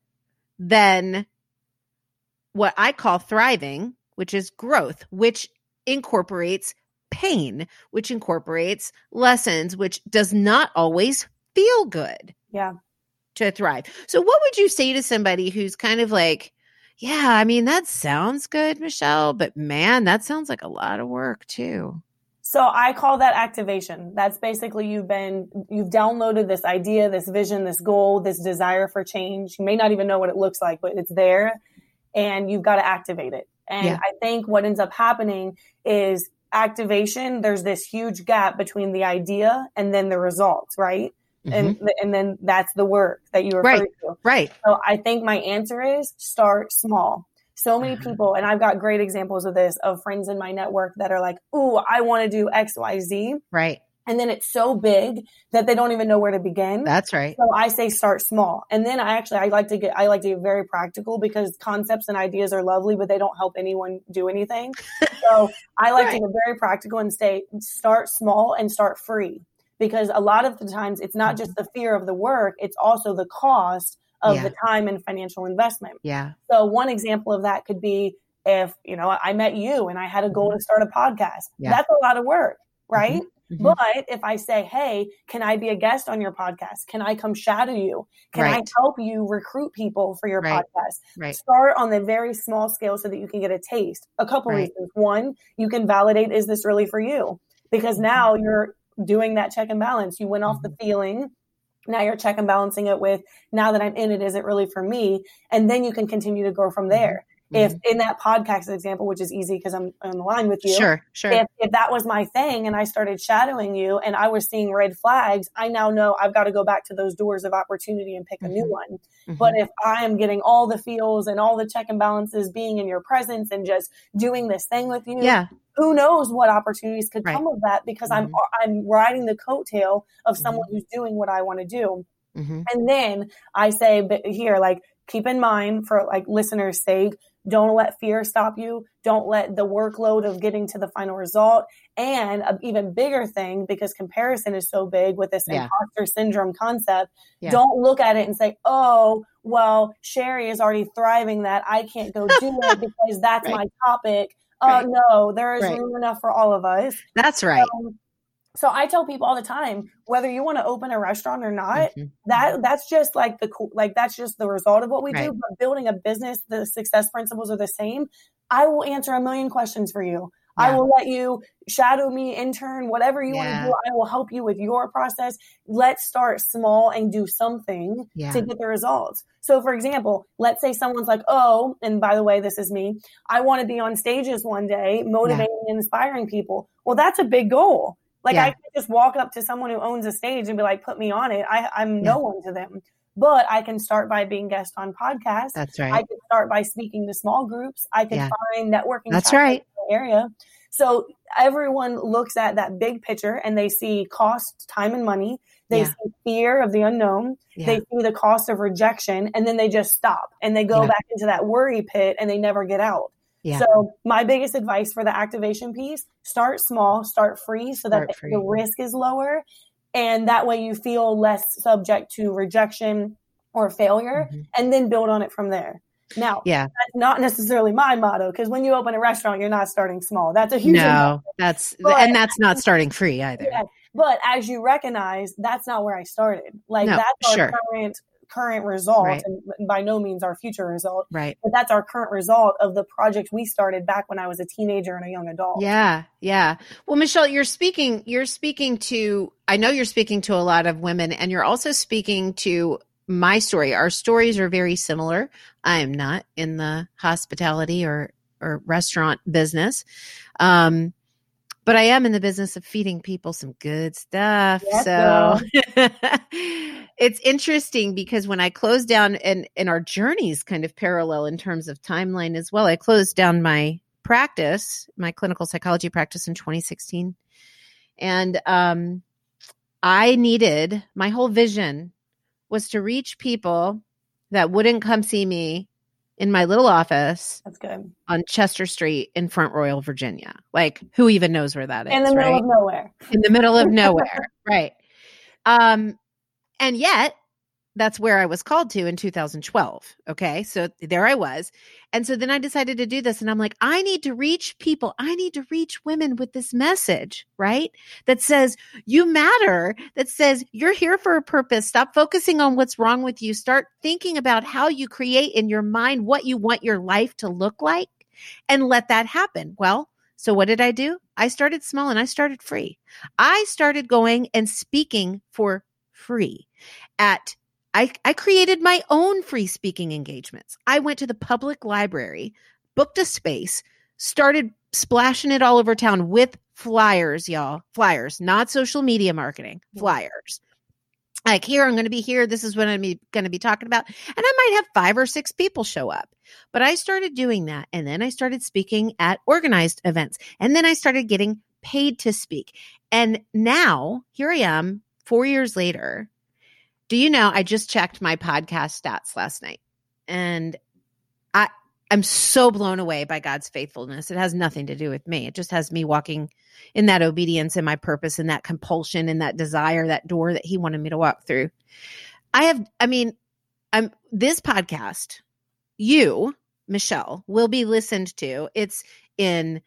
than what I call thriving, which is growth, which incorporates pain, which incorporates lessons, which does not always feel good. Yeah. To thrive. So, what would you say to somebody who's kind of like, yeah, I mean, that sounds good, Michelle, but man, that sounds like a lot of work too. So I call that activation. That's basically you've been, you've downloaded this idea, this vision, this goal, this desire for change. You may not even know what it looks like, but it's there and you've got to activate it. And yeah. I think what ends up happening is activation. There's this huge gap between the idea and then the results, right? Mm-hmm. And, and then that's the work that you refer right. to. Right. So I think my answer is start small so many uh-huh. people, and I've got great examples of this of friends in my network that are like, Ooh, I want to do XYZ. Right. And then it's so big that they don't even know where to begin. That's right. So I say start small. And then I actually I like to get I like to get very practical because concepts and ideas are lovely, but they don't help anyone do anything. so I like right. to get very practical and say start small and start free. Because a lot of the times it's not just mm-hmm. the fear of the work, it's also the cost of Yeah. the time and financial investment. Yeah. So one example of that could be if, you know, I met you and I had a goal to start a podcast. Yeah. That's a lot of work, right? Mhm. But if I say, hey, can I be a guest on your podcast? Can I come shadow you? Can I help you recruit people for your Right. podcast? Right. Start on the very small scale so that you can get a taste. A couple Right. reasons. One, you can validate, is this really for you? Because Mm-hmm. now you're doing that check and balance. You went off the feeling. Now you're check and balancing it with, now that I'm in it, is it really for me? And then you can continue to grow from mm-hmm. there. If in that podcast example, which is easy because I'm on the line with you, Sure. Sure. if, if that was my thing and I started shadowing you and I was seeing red flags, I now know I've got to go back to those doors of opportunity and pick a new Mhm. one. Mhm. But if I am getting all the feels and all the check and balances being in your presence and just doing this thing with you, yeah. who knows what opportunities could Right. come of that because I'm Mhm. I'm riding the coattail of Mm-hmm. someone who's doing what I want to do. And then I say but here, like, keep in mind for like listeners' sake, don't let fear stop you. Don't let the workload of getting to the final result. And an even bigger thing, because comparison is so big with this Yeah. imposter syndrome concept, Yeah. don't look at it and say, oh, well, Sherry is already thriving that. I can't go do it because that's Right. my topic. Oh, Right. no, there is Right. room enough for all of us. That's right. Um, so I tell people all the time, whether you want to open a restaurant or not, Mhm. that that's just like the like that's just the result of what we do. But building a business, the success principles are the same. I will answer a million questions for you. I will let you shadow me, intern, whatever you Yeah. want to do. I will help you with your process. Let's start small and do something Yeah. to get the results. So, for example, let's say someone's like, oh, and by the way, this is me. I want to be on stages one day, motivating and inspiring people. Well, that's a big goal. Like, Yeah. I can't just walk up to someone who owns a stage and be like, put me on it. I, I'm Yeah. no one to them. But I can start by being guest on podcasts. That's right. I can start by speaking to small groups. I can Yeah. find networking. That's right. in the area. So everyone looks at that big picture and they see cost, time, and money. They Yeah. see fear of the unknown. Yeah. They see the cost of rejection, and then they just stop and they go Yeah. back into that worry pit and they never get out. Yeah. So my biggest advice for the activation piece: start small, start free, so that free. the risk is lower, and that way you feel less subject to rejection or failure, Mhm. and then build on it from there. Now, Yeah. that's not necessarily my motto because when you open a restaurant, you're not starting small. That's a huge No, that's But- and that's not starting free either. yeah. But as you recognize, that's not where I started. Like No, that's our sure. current current result, Right. and by no means our future result. Right. But that's our current result of the project we started back when I was a teenager and a young adult. Yeah, yeah. Well, Michelle, you're speaking you're speaking to I know you're speaking to a lot of women and you're also speaking to my story. Our stories are very similar. I am not in the hospitality or or restaurant business. Um but I am in the business of feeding people some good stuff. Yes, so it's interesting because when I closed down and and our journeys kind of parallel in terms of timeline as well. I closed down my practice, my clinical psychology practice in 2016. And um I needed my whole vision was to reach people that wouldn't come see me in my little office That's good. on Chester Street in Front Royal, Virginia. Like who even knows where that is? In the middle right? of nowhere. in the middle of nowhere. right. Um, and yet that's where I was called to in 2012. Okay. So there I was. And so then I decided to do this. And I'm like, I need to reach people. I need to reach women with this message, right? That says you matter, that says you're here for a purpose. Stop focusing on what's wrong with you. Start thinking about how you create in your mind what you want your life to look like and let that happen. Well, so what did I do? I started small and I started free. I started going and speaking for free at I, I created my own free speaking engagements. I went to the public library, booked a space, started splashing it all over town with flyers, y'all. Flyers, not social media marketing, flyers. Like here, I'm going to be here. This is what I'm going to be talking about. And I might have five or six people show up. But I started doing that. And then I started speaking at organized events. And then I started getting paid to speak. And now here I am, four years later. Do you know, I just checked my podcast stats last night. And I, I'm so blown away by God's faithfulness. It has nothing to do with me. It just has me walking in that obedience and my purpose and that compulsion and that desire, that door that He wanted me to walk through. I have, I mean, I'm this podcast, you, Michelle, will be listened to. It's in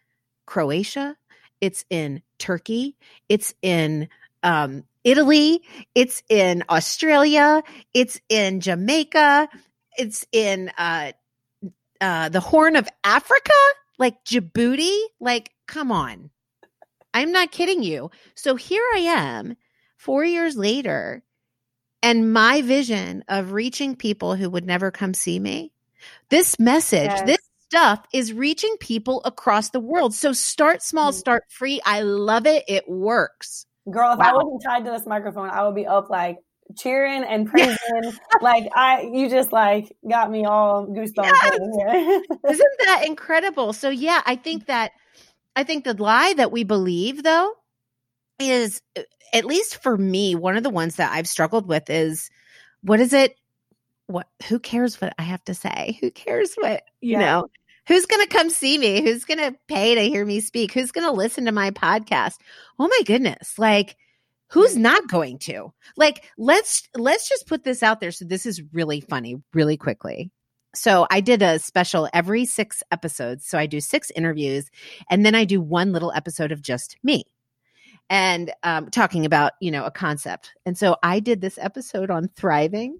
Croatia, it's in Turkey, it's in um, Italy, it's in Australia, it's in Jamaica, it's in uh, uh, the Horn of Africa, like Djibouti. Like, come on. I'm not kidding you. So here I am, four years later, and my vision of reaching people who would never come see me, this message, yes. this stuff is reaching people across the world. So start small, mm-hmm. start free. I love it. It works. Girl, if wow. I wasn't tied to this microphone, I would be up like cheering and praising. like I, you just like got me all goosebumps. Isn't that incredible? So yeah, I think that I think the lie that we believe though is uh, at least for me one of the ones that I've struggled with is what is it? What? Who cares what I have to say? Who cares what you yeah. know? Who's going to come see me? Who's going to pay to hear me speak? Who's going to listen to my podcast? Oh my goodness. Like, who's not going to? Like, let's, let's just put this out there. So this is really funny, really quickly. So I did a special every six episodes. So I do six interviews and then I do one little episode of just me and um, talking about, you know, a concept. And so I did this episode on thriving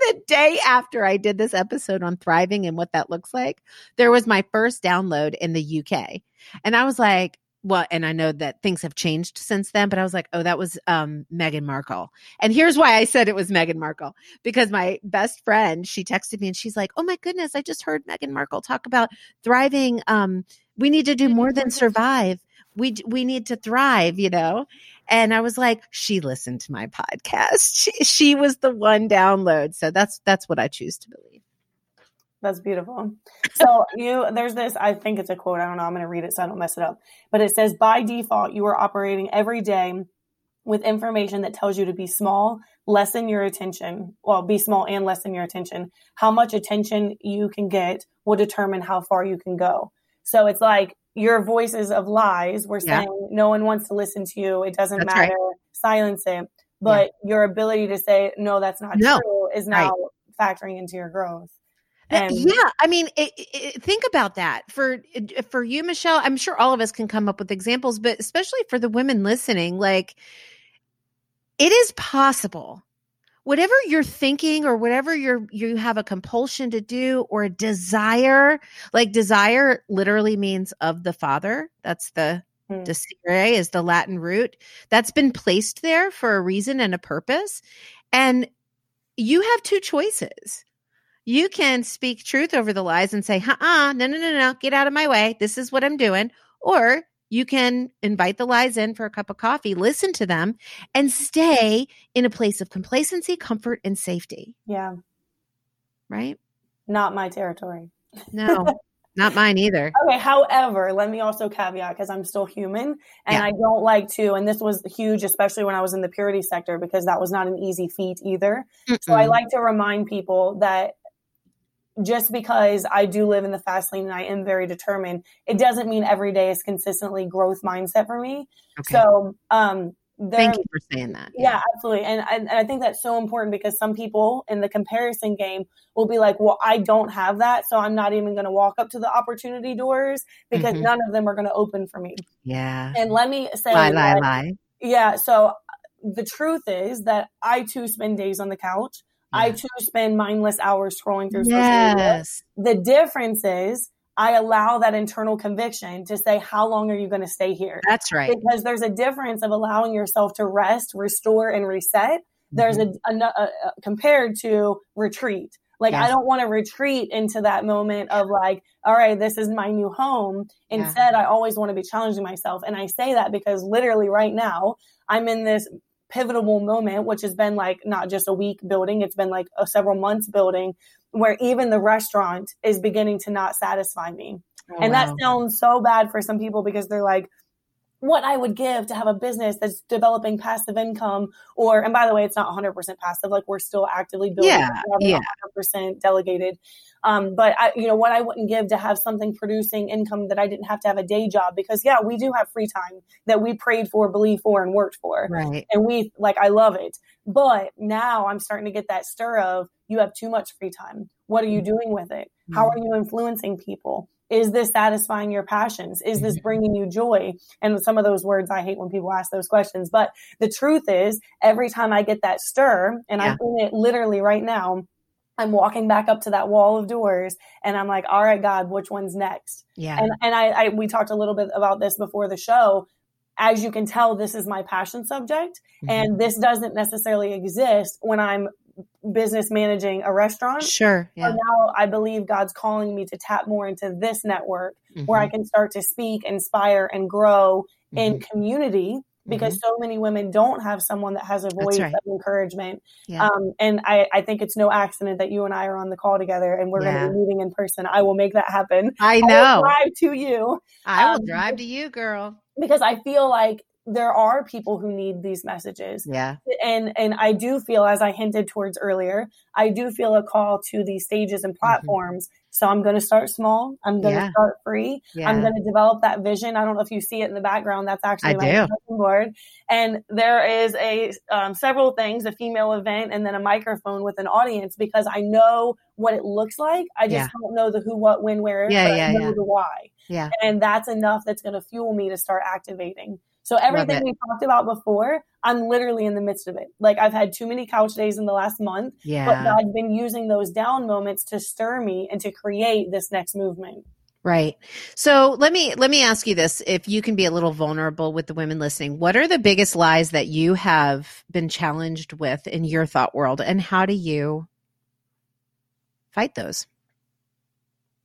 the day after I did this episode on thriving and what that looks like, there was my first download in the UK. And I was like, well, and I know that things have changed since then, but I was like, oh, that was um, Meghan Markle. And here's why I said it was Meghan Markle because my best friend, she texted me and she's like, oh my goodness, I just heard Meghan Markle talk about thriving. Um, we need to do more than survive. We we need to thrive, you know. And I was like, she listened to my podcast. She, she was the one download. So that's that's what I choose to believe. That's beautiful. So you there's this, I think it's a quote. I don't know. I'm gonna read it so I don't mess it up. But it says by default, you are operating every day with information that tells you to be small, lessen your attention. Well, be small and lessen your attention. How much attention you can get will determine how far you can go. So it's like your voices of lies were saying no one wants to listen to you. It doesn't that's matter. Right. Silence it. But yeah. your ability to say no, that's not no. true is now right. factoring into your growth. And yeah, I mean, it, it, think about that for for you, Michelle. I'm sure all of us can come up with examples, but especially for the women listening, like it is possible whatever you're thinking or whatever you're you have a compulsion to do or a desire like desire literally means of the father. That's the mm. desire is the latin root. That's been placed there for a reason and a purpose. And you have two choices. You can speak truth over the lies and say uh-uh no no no no get out of my way. This is what i'm doing. Or you can invite the lies in for a cup of coffee, listen to them, and stay in a place of complacency, comfort, and safety. Yeah. Right? Not my territory. No, not mine either. Okay. However, let me also caveat because I'm still human and yeah. I don't like to, and this was huge, especially when I was in the purity sector, because that was not an easy feat either. Mm-mm. So I like to remind people that just because I do live in the fast lane and I am very determined, it doesn't mean every day is consistently growth mindset for me. Okay. So, um, there, Thank you for saying that. Yeah, yeah absolutely. And, and I think that's so important because some people in the comparison game will be like, well, I don't have that. So I'm not even going to walk up to the opportunity doors because mm-hmm. none of them are going to open for me. Yeah. And let me say, lie, lie, lie. Yeah. So the truth is that I too spend days on the couch. I too spend mindless hours scrolling through yes. social media. The difference is I allow that internal conviction to say, how long are you going to stay here? That's right. Because there's a difference of allowing yourself to rest, restore, and reset. There's mm-hmm. a, a, a, compared to retreat. Like yes. I don't want to retreat into that moment of like, all right, this is my new home. Instead, yeah. I always want to be challenging myself. And I say that because literally right now I'm in this pivotal moment, which has been like not just a week building, it's been like a several months building, where even the restaurant is beginning to not satisfy me. Oh, and wow. that sounds so bad for some people because they're like, what I would give to have a business that's developing passive income or and by the way it's not 100% passive like we're still actively building yeah, yeah. 100% delegated um, but I you know what I wouldn't give to have something producing income that I didn't have to have a day job because yeah we do have free time that we prayed for believed for and worked for right and we like I love it but now I'm starting to get that stir of you have too much free time what are you mm-hmm. doing with it how mm-hmm. are you influencing people is this satisfying your passions? Is this mm-hmm. bringing you joy? And some of those words, I hate when people ask those questions. But the truth is, every time I get that stir, and yeah. I'm in it literally right now, I'm walking back up to that wall of doors and I'm like, all right, God, which one's next? Yeah. And, and I, I we talked a little bit about this before the show. As you can tell, this is my passion subject. Mm-hmm. And this doesn't necessarily exist when I'm business managing a restaurant. Sure. Yeah. So now I believe God's calling me to tap more into this network mm-hmm. where I mm-hmm. can start to speak, inspire, and grow mm-hmm. in community because mm-hmm. so many women don't have someone that has a voice right. of encouragement. Yeah. Um, and I, I, think it's no accident that you and I are on the call together and we're yeah. going to be meeting in person. I will make that happen. I know. I drive to you. I will um, drive to you, girl. Because I feel like there are people who need these messages. Yeah. And and I do feel as I hinted towards earlier, I do feel a call to these stages and mm-hmm. platforms. Mm-hmm. So I'm going to start small. I'm going to yeah. start free. Yeah. I'm going to develop that vision. I don't know if you see it in the background. That's actually I my board. And there is a um, several things: a female event, and then a microphone with an audience. Because I know what it looks like. I just yeah. don't know the who, what, when, where. Yeah, yeah, yeah. the why. Yeah. And that's enough. That's going to fuel me to start activating. So everything we talked about before, I'm literally in the midst of it. Like I've had too many couch days in the last month, yeah. but I've been using those down moments to stir me and to create this next movement. Right. So let me let me ask you this if you can be a little vulnerable with the women listening. What are the biggest lies that you have been challenged with in your thought world and how do you fight those?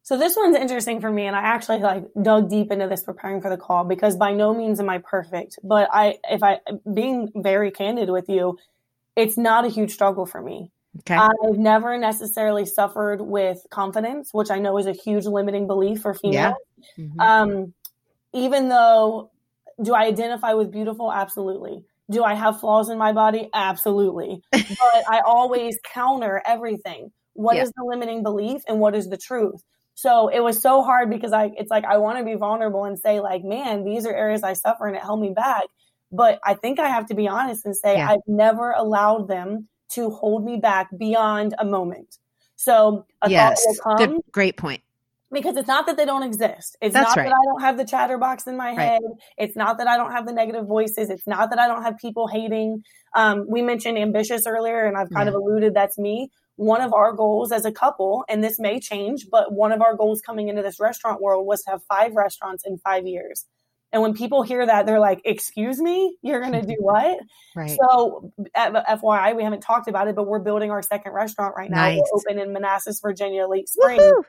So this one's interesting for me, and I actually like dug deep into this preparing for the call because by no means am I perfect. But I, if I, being very candid with you, it's not a huge struggle for me. Okay. I've never necessarily suffered with confidence, which I know is a huge limiting belief for females. Yeah. Mm-hmm. Um, even though, do I identify with beautiful? Absolutely. Do I have flaws in my body? Absolutely. but I always counter everything. What yeah. is the limiting belief and what is the truth? So it was so hard because I, it's like, I want to be vulnerable and say like, man, these are areas I suffer and it held me back. But I think I have to be honest and say, yeah. I've never allowed them to hold me back beyond a moment. So a yes, thought will come. Good, great point. Because it's not that they don't exist. It's That's not right. that I don't have the chatterbox in my head. Right. It's not that I don't have the negative voices. It's not that I don't have people hating. Um, we mentioned ambitious earlier, and I've kind yeah. of alluded that's me one of our goals as a couple, and this may change, but one of our goals coming into this restaurant world was to have five restaurants in five years. And when people hear that, they're like, "Excuse me, you're going to do what?" right. So, FYI, we haven't talked about it, but we're building our second restaurant right now. Nice. We're open in Manassas, Virginia, late spring. Woo-hoo!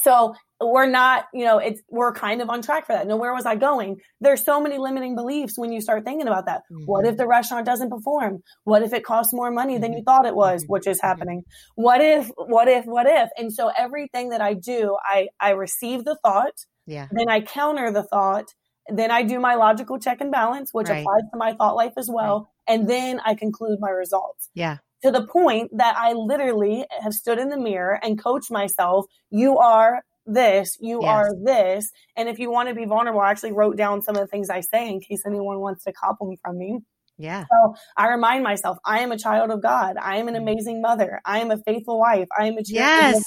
So we're not, you know, it's we're kind of on track for that. Now, where was I going? There's so many limiting beliefs when you start thinking about that. Mm-hmm. What if the restaurant doesn't perform? What if it costs more money than you mm-hmm. thought it was, mm-hmm. which is mm-hmm. happening? What if, what if, what if? And so everything that I do, I I receive the thought, yeah. Then I counter the thought. Then I do my logical check and balance, which right. applies to my thought life as well. Right. And then I conclude my results. Yeah to the point that I literally have stood in the mirror and coached myself. You are this, you yes. are this. And if you want to be vulnerable, I actually wrote down some of the things I say in case anyone wants to copy them from me. Yeah. So I remind myself, I am a child of God. I am an mm-hmm. amazing mother. I am a faithful wife. I am a yes.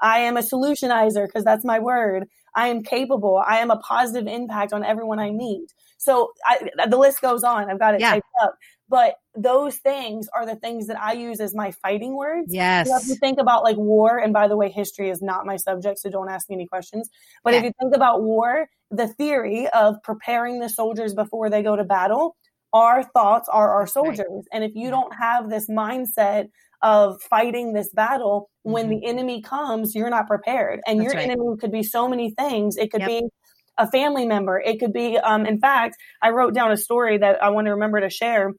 I am a solutionizer because that's my word. I am capable. I am a positive impact on everyone I meet. So I, the list goes on. I've got it yeah. typed up. But those things are the things that I use as my fighting words. Yes. So if you think about like war, and by the way, history is not my subject, so don't ask me any questions. But if you think about war, the theory of preparing the soldiers before they go to battle, our thoughts are our soldiers. Right. And if you don't have this mindset of fighting this battle, mm-hmm. when the enemy comes, you're not prepared. And That's your right. enemy could be so many things. It could yep. be a family member. It could be, um, in fact, I wrote down a story that I want to remember to share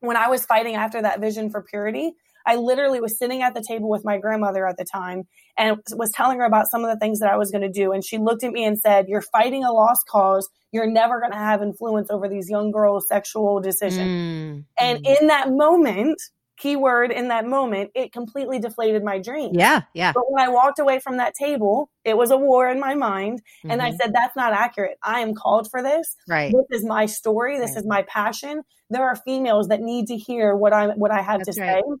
when I was fighting after that vision for purity, I literally was sitting at the table with my grandmother at the time and was telling her about some of the things that I was going to do. And she looked at me and said, You're fighting a lost cause. You're never going to have influence over these young girls' sexual decisions. Mm. And in that moment, keyword in that moment, it completely deflated my dream. Yeah, yeah. But when I walked away from that table, it was a war in my mind. Mm-hmm. And I mm-hmm. said, that's not accurate. I am called for this. Right. This is my story. This right. is my passion. There are females that need to hear what I what I have that's to right. say.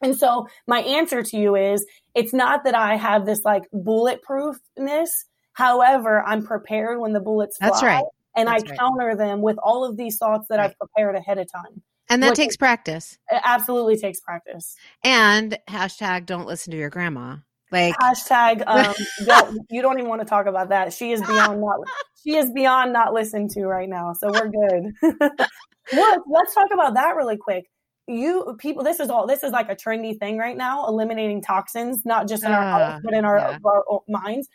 And so my answer to you is it's not that I have this like bulletproofness. However, I'm prepared when the bullets fly. That's right. And That's I right. counter them with all of these thoughts that I've prepared ahead of time. And that takes practice. It absolutely takes practice. And hashtag don't listen to your grandma. Like hashtag um, don't, you don't even want to talk about that. She is beyond not she is beyond not listened to right now. So we're good. well, let's talk about that really quick. You people, this is all this is like a trendy thing right now, eliminating toxins, not just in uh, our health, but in our, yeah. our minds.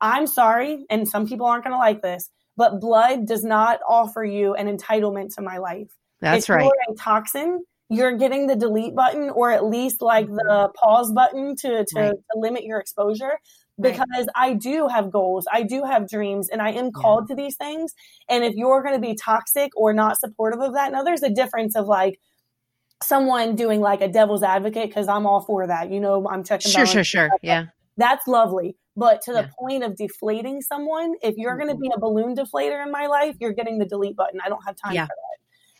I'm sorry, and some people aren't going to like this, but blood does not offer you an entitlement to my life. That's if right. You're a toxin. You're getting the delete button or at least like the mm-hmm. pause button to, to, right. to limit your exposure because right. I do have goals. I do have dreams and I am called yeah. to these things. And if you're going to be toxic or not supportive of that, now there's a difference of like, someone doing like a devil's advocate because I'm all for that. You know, I'm checking. Sure, sure, sure. Yeah. That's lovely. But to the yeah. point of deflating someone, if you're mm-hmm. going to be a balloon deflator in my life, you're getting the delete button. I don't have time yeah. for that.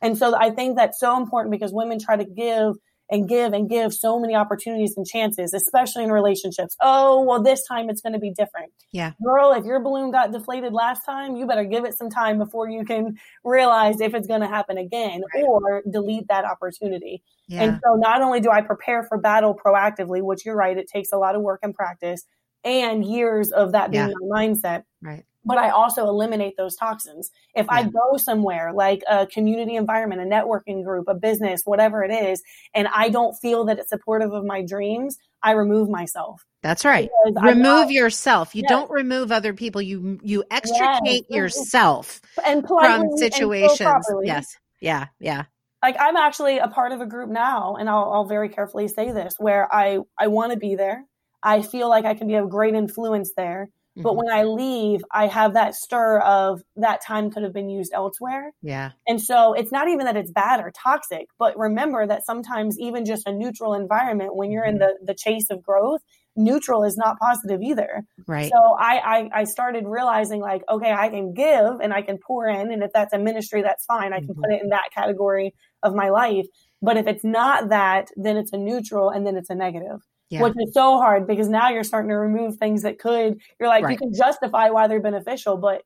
And so I think that's so important because women try to give and give and give so many opportunities and chances, especially in relationships. Oh, well, this time it's going to be different. Yeah. Girl, if your balloon got deflated last time, you better give it some time before you can realize if it's going to happen again right. or delete that opportunity. Yeah. And so not only do I prepare for battle proactively, which you're right, it takes a lot of work and practice and years of that being yeah. my mindset. Right but I also eliminate those toxins. If yeah. I hmm. go somewhere like a community environment, a networking group, a business, whatever it is, and I don't feel that it's supportive of my dreams, I remove myself. That's right. remove not, yourself. You yes. don't remove other people. You you extricate yes. yourself and from situations. yes. Yeah. Yeah. Like I'm actually a part of a group now, and I'll, I'll very carefully say this, where I I want to be there. I feel like I can be a great influence there but mm-hmm. when I leave, I have that stir of that time could have been used elsewhere. Yeah. And so it's not even that it's bad or toxic, but remember that sometimes even just a neutral environment, when you're in mm-hmm. the, the chase of growth, neutral is not positive either. Right. So I, I, I started realizing like, okay, I can give and I can pour in. And if that's a ministry, that's fine. I can mm-hmm. put it in that category of my life. But if it's not that, then it's a neutral and then it's a negative yeah. which is so hard because now you're starting to remove things that could you're like right. you can justify why they're beneficial but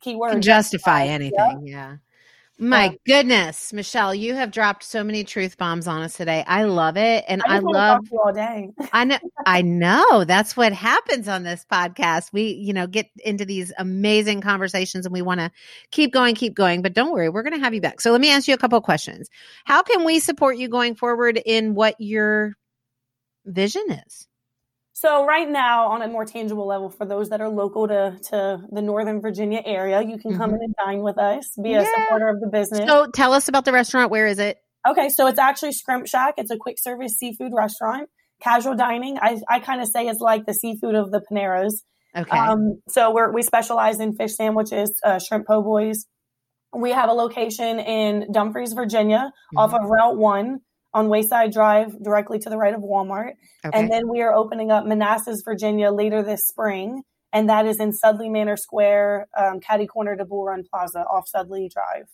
keyword can justify, anything yeah. yeah. My goodness, Michelle, you have dropped so many truth bombs on us today. I love it, and I, I love all day. I know, I know that's what happens on this podcast. We, you know, get into these amazing conversations, and we want to keep going, keep going. But don't worry, we're going to have you back. So let me ask you a couple questions. How can we support you going forward in what you're vision is? So right now, on a more tangible level, for those that are local to, to the Northern Virginia area, you can come mm-hmm. in and dine with us, be yeah. a supporter of the business. So tell us about the restaurant. Where is it? Okay, so it's actually Skrimp Shack. It's a quick service seafood restaurant, casual dining. I, I kind of say it's like the seafood of the Paneras. Okay. Um, so we we specialize in fish sandwiches, uh, shrimp po' boys. We have a location in Dumfries, Virginia, mm-hmm. off of Route One on Wayside Drive, directly to the right of Walmart. Okay. And then we are opening up Manassas, Virginia later this spring. And that is in Sudley Manor Square, um, Caddy Corner to Bull Run Plaza off Sudley Drive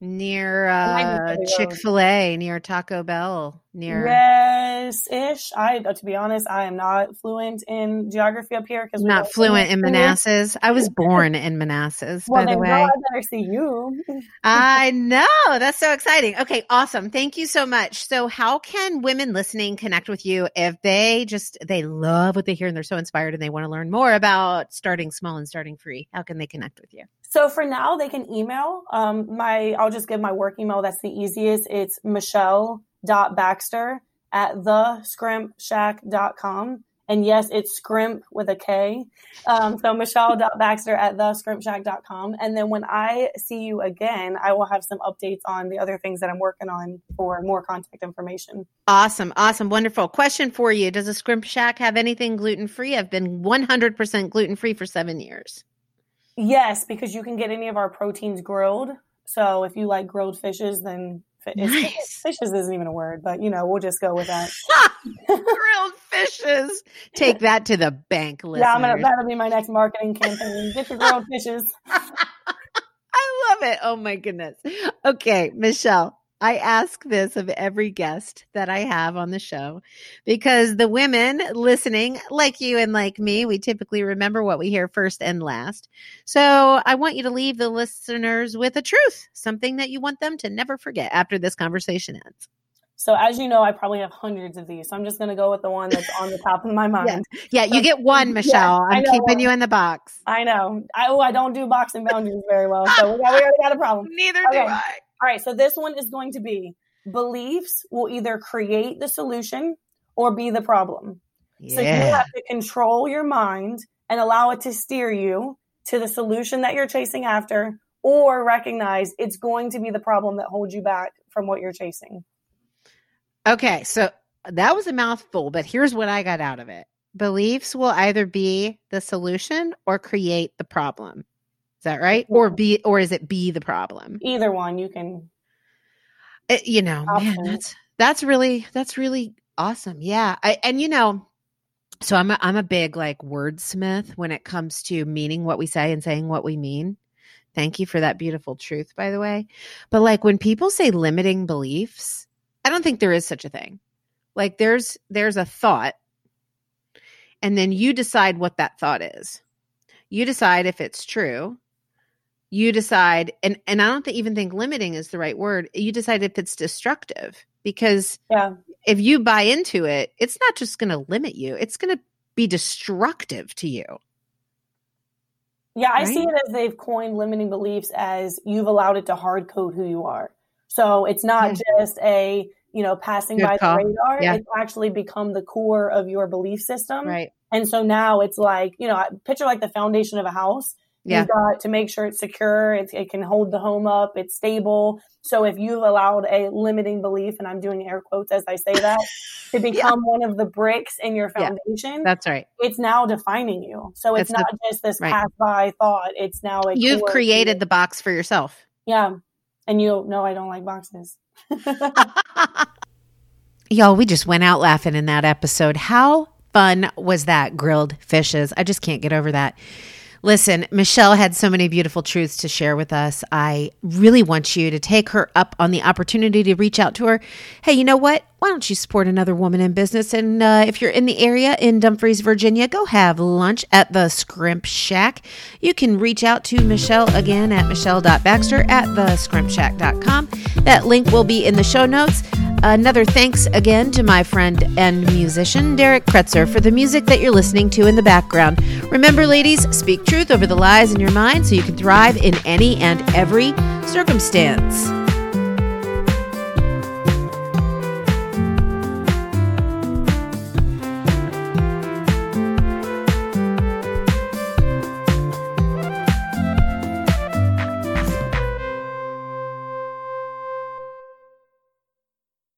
near uh, Chick Fil A, near Taco Bell, near yes ish. I uh, to be honest, I am not fluent in geography up here because not fluent in Manassas. I was born in Manassas, well, by the way. I better see you. I know that's so exciting. Okay, awesome. Thank you so much. So, how can women listening connect with you if they just they love what they hear and they're so inspired and they want to learn more about starting small and starting free? How can they connect with you? So for now, they can email. Um, my I'll just give my work email. That's the easiest. It's michelle.baxter at theskrimpshack.com. And yes, it's skrimp with a K. Um, so michelle.baxter at theskrimpshack.com. And then when I see you again, I will have some updates on the other things that I'm working on for more contact information. Awesome. Awesome. Wonderful. Question for you. Does a skrimp shack have anything gluten free? I've been 100% gluten free for seven years. Yes, because you can get any of our proteins grilled. So if you like grilled fishes, then Nice. fishes isn't even a word, but you know, we'll just go with that. Grilled fishes. Take that to the bank, listeners. yeah, I'm gonna, that'll be my next marketing campaign. Get your grilled fishes. I love it. Oh my goodness. Okay, Michelle, I ask this of every guest that I have on the show because the women listening, like you and like me, we typically remember what we hear first and last. So I want you to leave the listeners with a truth, something that you want them to never forget after this conversation ends. So as you know, I probably have hundreds of these. So I'm just gonna go with the one that's on the top of my mind. Yeah, you get one, Michelle. I I'm know. keeping you in the box. I know. I oh, I don't do boxing boundaries very well. So we, got, we already got a problem. Neither Okay. do I. All right, so this one is going to be beliefs will either create the solution or be the problem. So you have to control your mind and allow it to steer you to the solution that you're chasing after, or recognize it's going to be the problem that holds you back from what you're chasing. Okay, so that was a mouthful, but here's what I got out of it. Beliefs will either be the solution or create the problem. Is that right? Or be or is it be the problem? Either one, you can. It- you know, man, that's that's really that's really awesome. Yeah. I, and you know, so I'm a, I'm a big like wordsmith when it comes to meaning what we say and saying what we mean. Thank you for that beautiful truth, by the way. But like when people say limiting beliefs, I don't think there is such a thing. Like there's there's a thought, and then you decide what that thought is. You decide if it's true. You decide, and and I don't th- even think limiting is the right word. You decide if it's destructive because Yeah. if you buy into it, it's not just going to limit you; it's going to be destructive to you. Yeah, I Right? see it as they've coined limiting beliefs as you've allowed it to hard code who you are. So it's not just a, you know, passing Good by call. the radar. Yeah. It's actually become the core of your belief system. Right? And so now it's like, you know, picture like the foundation of a house. Yeah. You've got to make sure it's secure, it's, it can hold the home up, it's stable. So if you've allowed a limiting belief, and I'm doing air quotes as I say that, to become one of the bricks in your Yeah. foundation, That's right. it's now defining you. So it's That's not just this right. pass by thought. It's now a You've created the box for yourself. yeah. And you know I don't like boxes. Y'all, we just went out laughing in that episode. How fun was that? Grilled fishes. I just can't get over that. Listen, Michelle had so many beautiful truths to share with us. I really want you to take her up on the opportunity to reach out to her. Hey, you know what? Why don't you support another woman in business? And uh, if you're in the area in Dumfries, Virginia, go have lunch at the Skrimp Shack. You can reach out to Michelle again at michelle.baxter at thescrimpshack.com. That link will be in the show notes. Another thanks again to my friend and musician, Derek Kretzer, for the music that you're listening to in the background. Remember, ladies, speak truth over the lies in your mind so you can thrive in any and every circumstance.